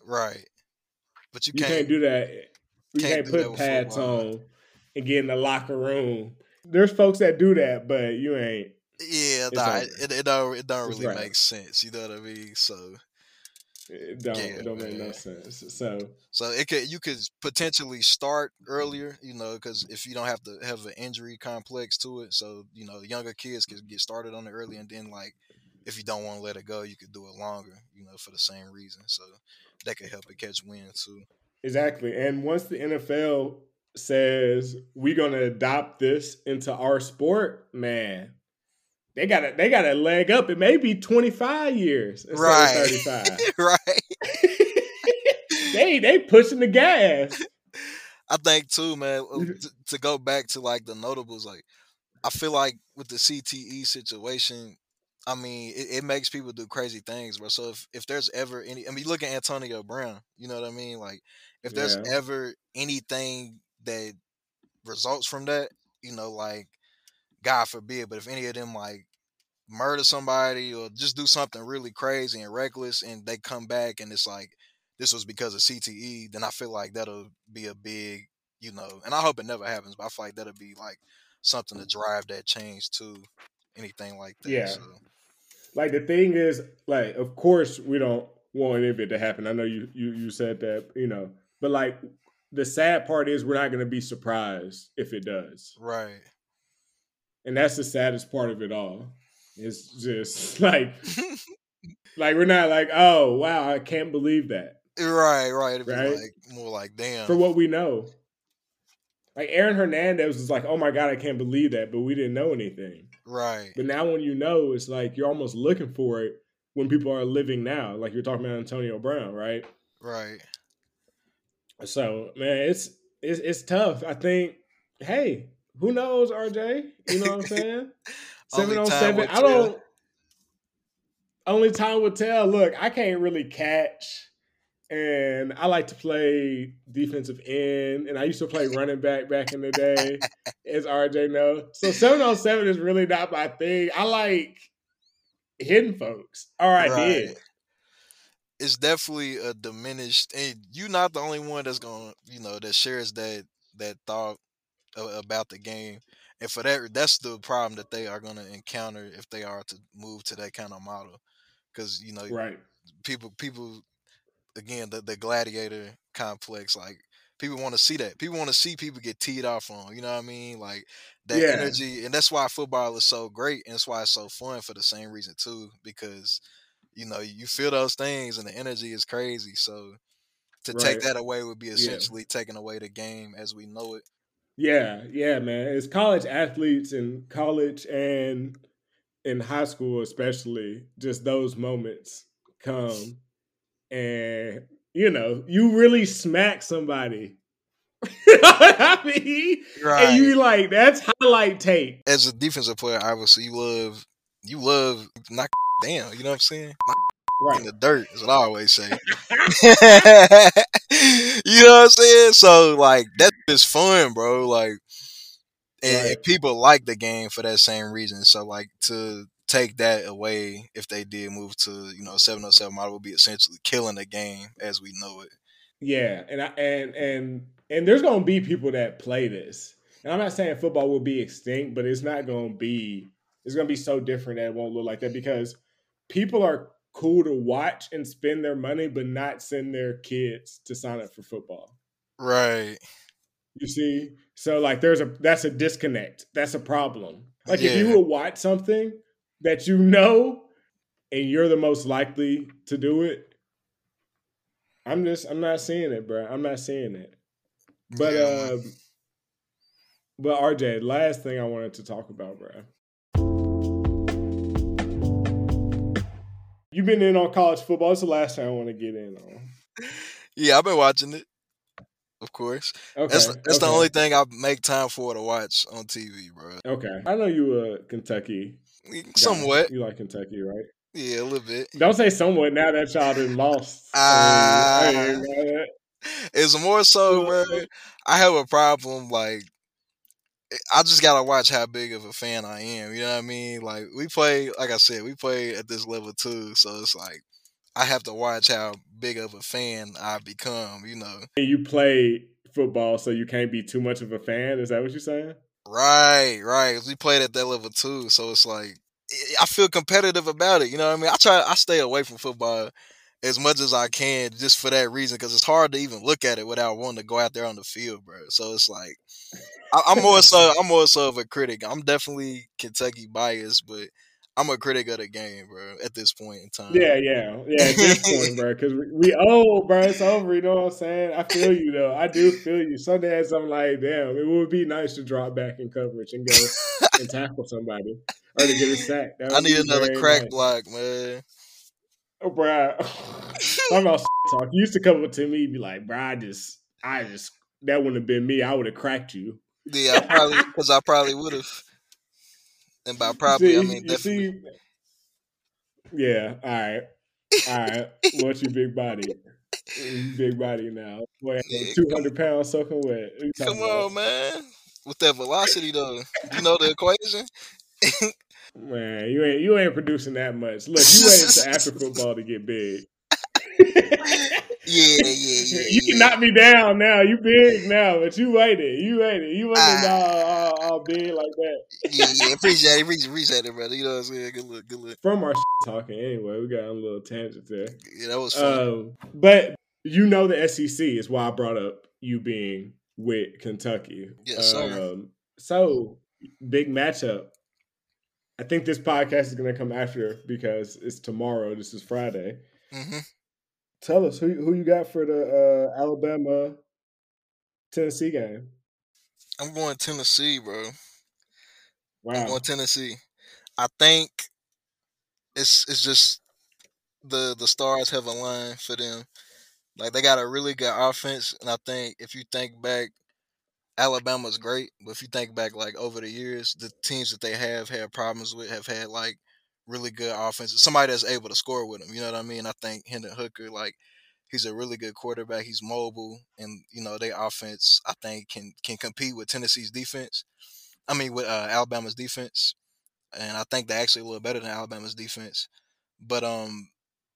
right. But you, You can't. can't, do that. You can't can't, put pads on and get in the locker room. There's folks that do that, but you ain't. yeah, nah, it, it don't it don't really right. make sense. You know what I mean? So It don't. Yeah, it don't make no sense. So So it could you could potentially start earlier, you know, because if you don't have to have an injury complex to it, so you know younger kids can get started on it early, and then like if you don't want to let it go, you could do it longer, you know, for the same reason. So that could help it catch wind too. exactly. And once the NFL says we're gonna adopt this into our sport, man, they got a they got a leg up. It may be 25 years instead Right. of 35. right. they they pushing the gas. I think too, man. uh, To, to go back to like the notables, like I feel like with the CTE situation, I mean, it, it makes people do crazy things, bro. So if if there's ever any, I mean, look at Antonio Brown. You know what I mean? Like if there's Yeah. ever anything that results from that, you know, like God forbid, but if any of them like murder somebody or just do something really crazy and reckless and they come back and it's like this was because of CTE, then I feel like that'll be a big, you know, and I hope it never happens, but I feel like that'll be like something to drive that change to anything like that. Yeah. So, Like the thing is, like, of course we don't want any of it to happen. I know you you you said that, you know, but like the sad part is we're not gonna be surprised if it does. right. And that's the saddest part of it all. It's just like like we're not like, oh wow, I can't believe that. right, right. It'd be Right? like more like damn. For what we know. Like Aaron Hernandez was like, oh my God, I can't believe that, but we didn't know anything. Right. But now when you know, it's like you're almost looking for it when people are living now. Like you're talking about Antonio Brown, right? Right. So man, it's it's it's tough. I think, hey, who knows, RJ? You know what I'm saying? Seven on seven. I don't. Only time will tell. Look, I can't really catch, and I like to play defensive end, and I used to play running back back in the day, as RJ know. So seven on seven is really not my thing. I like hitting folks. Or I did. Right. It's definitely a diminished, and you're not the only one that's gonna, you know, that shares that that thought about the game. And for that, that's the problem that they are gonna encounter if they are to move to that kind of model, because you know, Right. people, people, again, the the gladiator complex, like people want to see that. People want to see people get teed off on. You know what I mean? Like that Yeah. energy, and that's why football is so great, and that's why it's so fun for the same reason too, because you know you feel those things, and the energy is crazy. So to take that away would be essentially taking away the game as we know it. Yeah, yeah, man. It's college athletes in college and in high school, especially, just those moments come and you know, you really smack somebody. I mean, and you like, that's highlight tape. As a defensive player, obviously you love you love knock down. You know what I'm saying? Knock in the dirt is what I always say. you know what I'm saying? So like that's just fun, bro. Like and, and Right. people like the game for that same reason. So like to take that away if they did move to, you know, 707 model would be essentially killing the game as we know it. Yeah, and I, and and and there's gonna be people that play this. And I'm not saying football will be extinct, but it's not gonna be. It's gonna be so different that it won't look like that because people are cool to watch and spend their money, but not send their kids to sign up for football. Right. You see, so like there's a that's a disconnect. That's a problem. Like if you Yeah. will watch something that you know and you're the most likely to do it, I'm just I'm not seeing it, bro. I'm not seeing it. But Yeah, uh, but RJ, last thing I wanted to talk about, bro. You've been in on college football. It's the last thing I want to get in on. Yeah, I've been watching it. Of course. Okay, That's that's the only thing I make time for to watch on TV, bro. Okay, I know you a Kentucky. Somewhat. You like Kentucky, right? Yeah, a little bit. Don't say somewhat. Now that y'all done lost. I ah. mean, I at- It's more so, bro. I have a problem. Like, eh, I just gotta watch how big of a fan I am. You know what I mean? Like, we play, like I said, we play at this level too. So it's like I have to watch how big of a fan I become. You know? you play football, so you can't be too much of a fan. Is that what you're saying? Right, right. We played at that level too. So it's like I- I feel competitive about it. You know what I mean? I try. I stay away from football as much as I can just for that reason because it's hard to even look at it without wanting to go out there on the field, bro. So it's like I, I'm more so I'm more so of a critic. I'm definitely Kentucky biased, but I'm a critic of the game, bro. At this point in time. Yeah, yeah, yeah. At this point, bro, because we, we old, bro. It's over. You know what I'm saying? I feel you though. I do feel you. Some days I'm like, damn, it would be nice to drop back in coverage and go and tackle somebody or to get a sack. I need another crack nice. block, man. Oh, bro. I'm about to talk. You used to come up to me, be like, bro, I just, I just, that wouldn't have been me. I would have cracked you. Yeah, I probably because I probably would have. And by probably, see, I mean definitely. See, yeah. All right. All right. What's your big body? Big body now. Boy, two hundred pounds soaking wet. Come on, man. With that velocity, though, you know the equation. man, you ain't you ain't producing that much. Look, you waited to after football to get big. Yeah, yeah, yeah. you can knock me down now. You big now, but you waited. You waited. You wasn't uh, all, all, all, big like that. yeah, yeah. Appreciate it. Appreciate, appreciate it, brother. You know what I'm saying? Good look. Good look. From our talking anyway, we got a little tangent there. Yeah, that was fun. Um, but you know the SEC is why I brought up you being with Kentucky. Yes, sir. Um, so big matchup. I think this podcast is going to come after because it's tomorrow. This is Friday. Mm-hmm. Tell us who who you got for the uh, Alabama Tennessee game. I'm going Tennessee, bro. Wow. I'm going Tennessee. I think it's it's just the the stars have aligned for them. Like they got a really good offense, and I think if you think back, Alabama's great, but if you think back like over the years, the teams that they have had problems with have had like really good offense. Somebody that's able to score with him. You know what I mean? I think Hendon Hooker, like, he's a really good quarterback. He's mobile, and you know their offense, I think, can can compete with Tennessee's defense. I mean, with uh, Alabama's defense, and I think they're actually a little better than Alabama's defense. But um,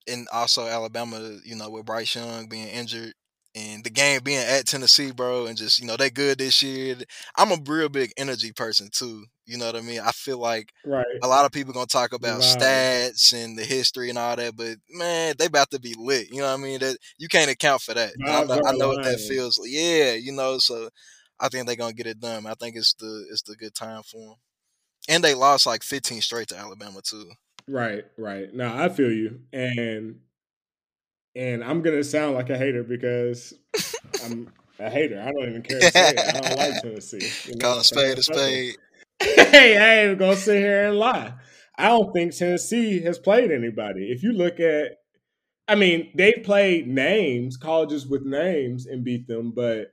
and also Alabama, you know, with Bryce Young being injured, and the game being at Tennessee, bro, and just you know they good this year. I'm a real big energy person too. You know what I mean? I feel like right. a lot of people gonna talk about stats and the history and all that, but man, they about to be lit. You know what I mean? That you can't account for that. I know, I know what that feels. Like. Yeah, you know. So I think they're gonna get it done. I think it's the it's the good time for them. And they lost like 15 straight to Alabama too. Right, right. Now I feel you, and and I'm gonna sound like a hater because I'm a hater. I don't even care to say it. I don't like Tennessee. You know? Call a spade a spade. hey, I ain't gonna sit here and lie. I don't think Tennessee has played anybody. If you look at, I mean, they played names, colleges with names, and beat them. But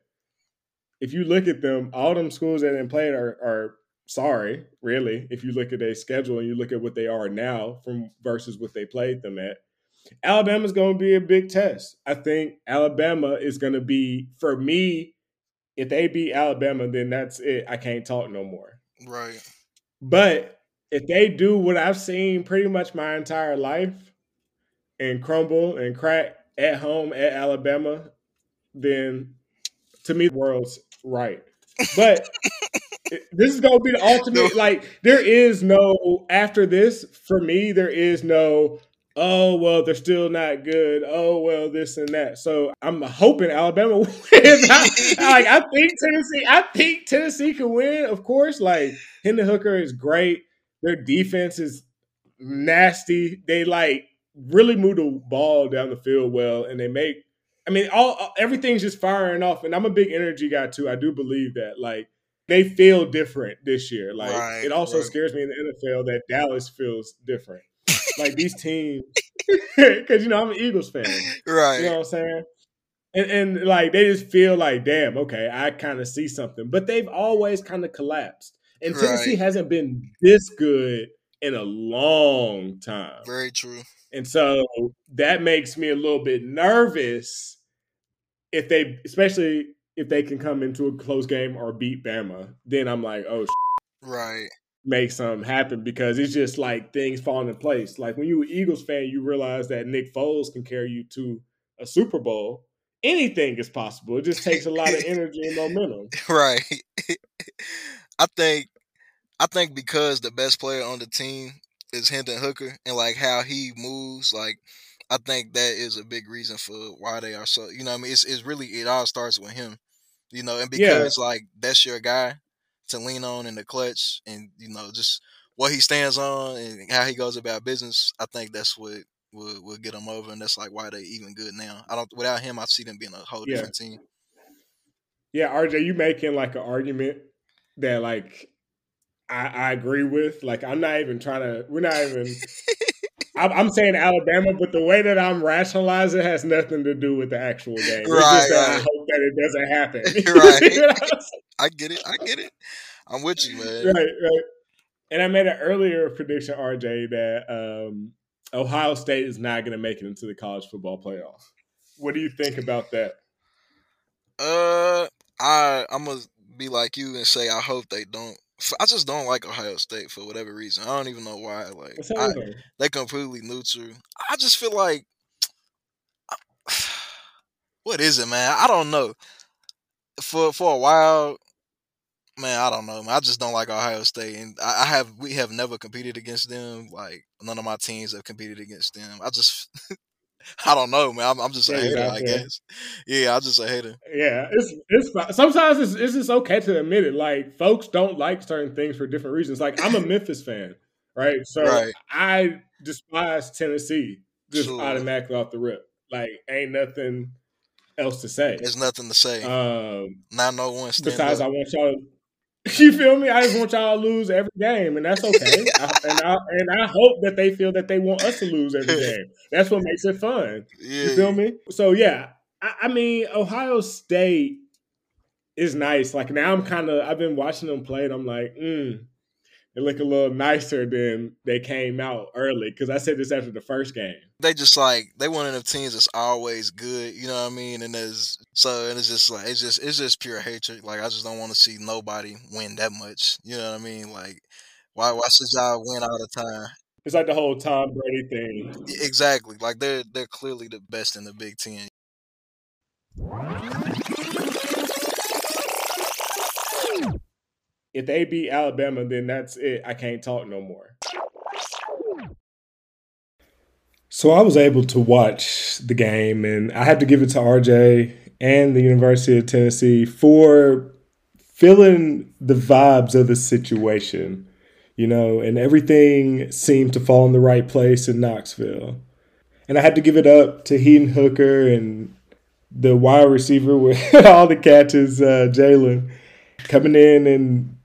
if you look at them, all them schools that didn't play are, are sorry, really. If you look at their schedule and you look at what they are now from versus what they played them at, Alabama's going to be a big test. I think Alabama is going to be, for me, if they beat Alabama, then that's it. I can't talk no more. Right. But if they do what I've seen pretty much my entire life and crumble and crack at home at Alabama, then to me, the world's right. But this is gonna be the ultimate. Like, there is no after this for me. There is no oh well they're still not good. Oh well this and that. So i'm hoping alabama wins. I, like i think tennessee i think tennessee can win of course. Like hendon hooker is great. Their defense is nasty. They like really move the ball down the field well and they make i mean all everything's just firing off and i'm a big energy guy too. I do believe that like they feel different this year. Like right, it also right. scares me in the nfl that dallas feels different like these teams, because you know I'm an Eagles fan, right? You know what I'm saying? And, and like they just feel like, damn, okay, I kind of see something, but they've always kind of collapsed, and Tennessee right. hasn't been this good in a long time. Very true. And so that makes me a little bit nervous if they, especially if they can come into a close game or beat Bama. Then I'm like, oh, right make something happen because it's just like things falling in place. Like when you're Eagles fan, you realize that Nick Foles can carry you to a Super Bowl. Anything is possible. It just takes a lot of energy and momentum. Right. I think I think because the best player on the team is Hendon Hooker and like how he moves, like I think that is a big reason for why they are so you know I mean it's it's really it all starts with him. You know, and because yeah. like that's your guy, to lean on in the clutch and you know just what he stands on and how he goes about business, I think that's what will will get them over, and that's like why they even good now. I don't without him, I see them being a whole yeah. different team. Yeah, RJ, you making like an argument that like I, I agree with. Like I'm not even trying to. We're not even. I'm, I'm saying Alabama, but the way that I'm rationalizing has nothing to do with the actual game. Right, right. I hope that it doesn't happen. right. I get it. I get it. I'm with you, man. Right, right. And I made an earlier prediction, RJ, that um, Ohio State is not going to make it into the college football playoff. What do you think about that? Uh, I I'm gonna be like you and say I hope they don't. I just don't like Ohio State for whatever reason. I don't even know why. Like I, they completely neutral. I just feel like what is it, man? I don't know. For for a while, man, I don't know. Man. I just don't like Ohio State, and I, I have we have never competed against them. Like none of my teams have competed against them. I just I don't know, man. I'm, I'm just a hater, I guess. Yeah, I'm just a hater. Yeah, it's it's sometimes it's it's just okay to admit it. Like folks don't like certain things for different reasons. Like I'm a Memphis fan, right? So right. I despise Tennessee just automatically off the rip. Like ain't nothing else to say. There's nothing to say. Um, Not no one. Besides, up. I want y'all. You feel me? I just want y'all to lose every game, and that's okay. I, and I and I hope that they feel that they want us to lose every game. That's what makes it fun. Yeah. You feel me? So yeah, I, I mean, Ohio State is nice. Like now, I'm kind of I've been watching them play, and I'm like, mm, they look a little nicer than they came out early. Because I said this after the first game. They just like they one of them teams that's always good. You know what I mean? And there's so and it's just like it's just it's just pure hatred. Like I just don't want to see nobody win that much. You know what I mean? Like why why should y'all win all the time? It's like the whole Tom Brady thing. Exactly. Like they're they're clearly the best in the Big Ten. If they beat Alabama, then that's it. I can't talk no more. So I was able to watch the game, and I had to give it to RJ and the University of Tennessee for feeling the vibes of the situation, you know, and everything seemed to fall in the right place in Knoxville. And I had to give it up to Hendon Hooker and the wide receiver with all the catches, uh, Jalin, coming in and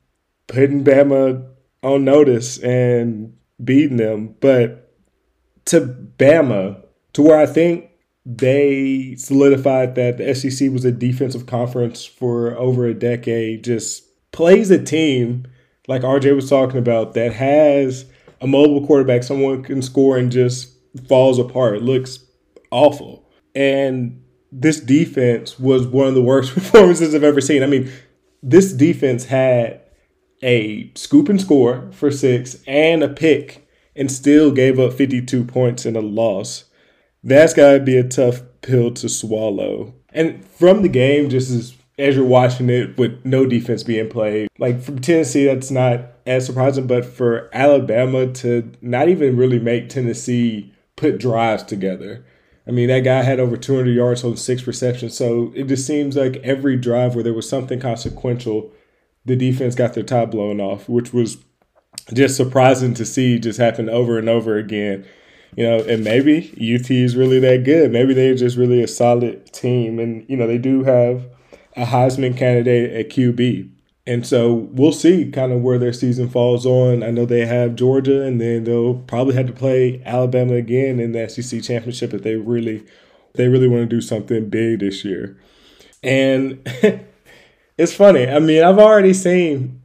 putting Bama on notice and beating them. But to Bama, to where I think they solidified that the SEC was a defensive conference for over a decade, just plays a team like RJ was talking about that has a mobile quarterback, someone can score and just falls apart. Looks awful. And this defense was one of the worst performances I've ever seen. I mean, this defense had a scoop and score for six and a pick and still gave up 52 points in a loss. That's got to be a tough pill to swallow. And from the game, just as, as you're watching it with no defense being played, like from Tennessee, that's not as surprising. But for Alabama to not even really make Tennessee put drives together. I mean, that guy had over 200 yards on six receptions. So it just seems like every drive where there was something consequential the defense got their top blown off, which was just surprising to see just happen over and over again. You know, and maybe UT is really that good. Maybe they're just really a solid team. And, you know, they do have a Heisman candidate at QB. And so we'll see kind of where their season falls on. I know they have Georgia, and then they'll probably have to play Alabama again in the SEC championship if they really, they really want to do something big this year. And it's funny. I mean, I've already seen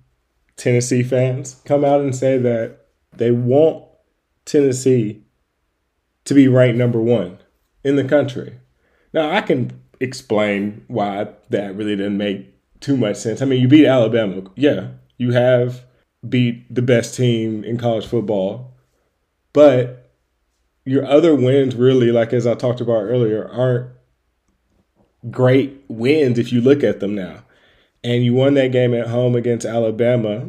Tennessee fans come out and say that they want Tennessee to be ranked number one in the country. Now, I can explain why that really didn't make too much sense. I mean, you beat Alabama. Yeah, you have beat the best team in college football. But your other wins, really, like as I talked about earlier, aren't great wins if you look at them now and you won that game at home against Alabama.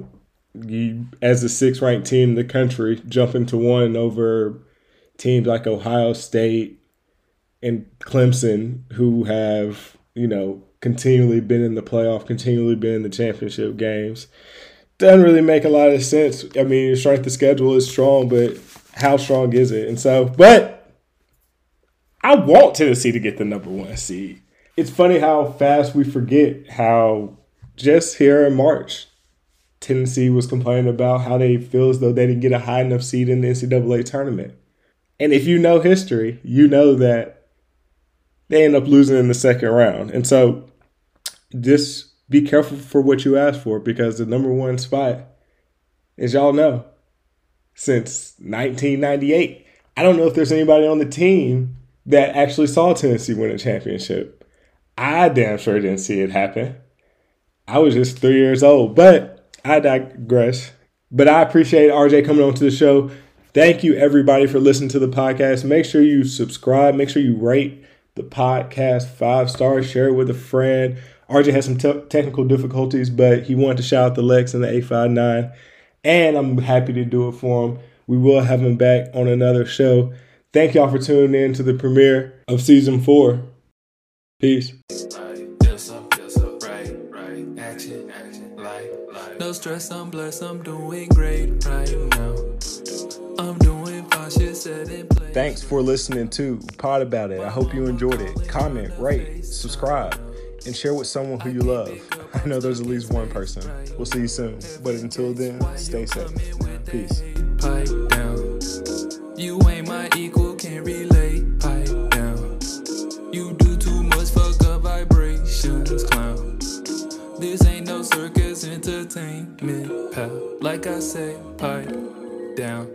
You, as the sixth ranked team in the country, jumping to one over teams like Ohio State and Clemson, who have, you know, continually been in the playoff, continually been in the championship games. doesn't really make a lot of sense. I mean, your strength of schedule is strong, but how strong is it? And so, but I want Tennessee to get the number one seed. It's funny how fast we forget how just here in March, Tennessee was complaining about how they feel as though they didn't get a high enough seed in the NCAA tournament. And if you know history, you know that they end up losing in the second round. And so just be careful for what you ask for because the number one spot, as y'all know, since 1998, I don't know if there's anybody on the team that actually saw Tennessee win a championship. I damn sure didn't see it happen. I was just three years old, but I digress. But I appreciate RJ coming on to the show. Thank you, everybody, for listening to the podcast. Make sure you subscribe. Make sure you rate the podcast five stars. Share it with a friend. RJ had some te- technical difficulties, but he wanted to shout out the Lex and the 859. And I'm happy to do it for him. We will have him back on another show. Thank y'all for tuning in to the premiere of season four. Peace. No stress, I'm blessed, I'm doing great right now. I'm doing fine, shit set in place. Thanks for listening to Pod About It. I hope you enjoyed it. Comment, rate, subscribe, and share with someone who you love. I know there's at least one person. We'll see you soon. But until then, stay safe. Peace. Pipe down. You ain't my equal, entertainment, pal. Like I say, pipe down.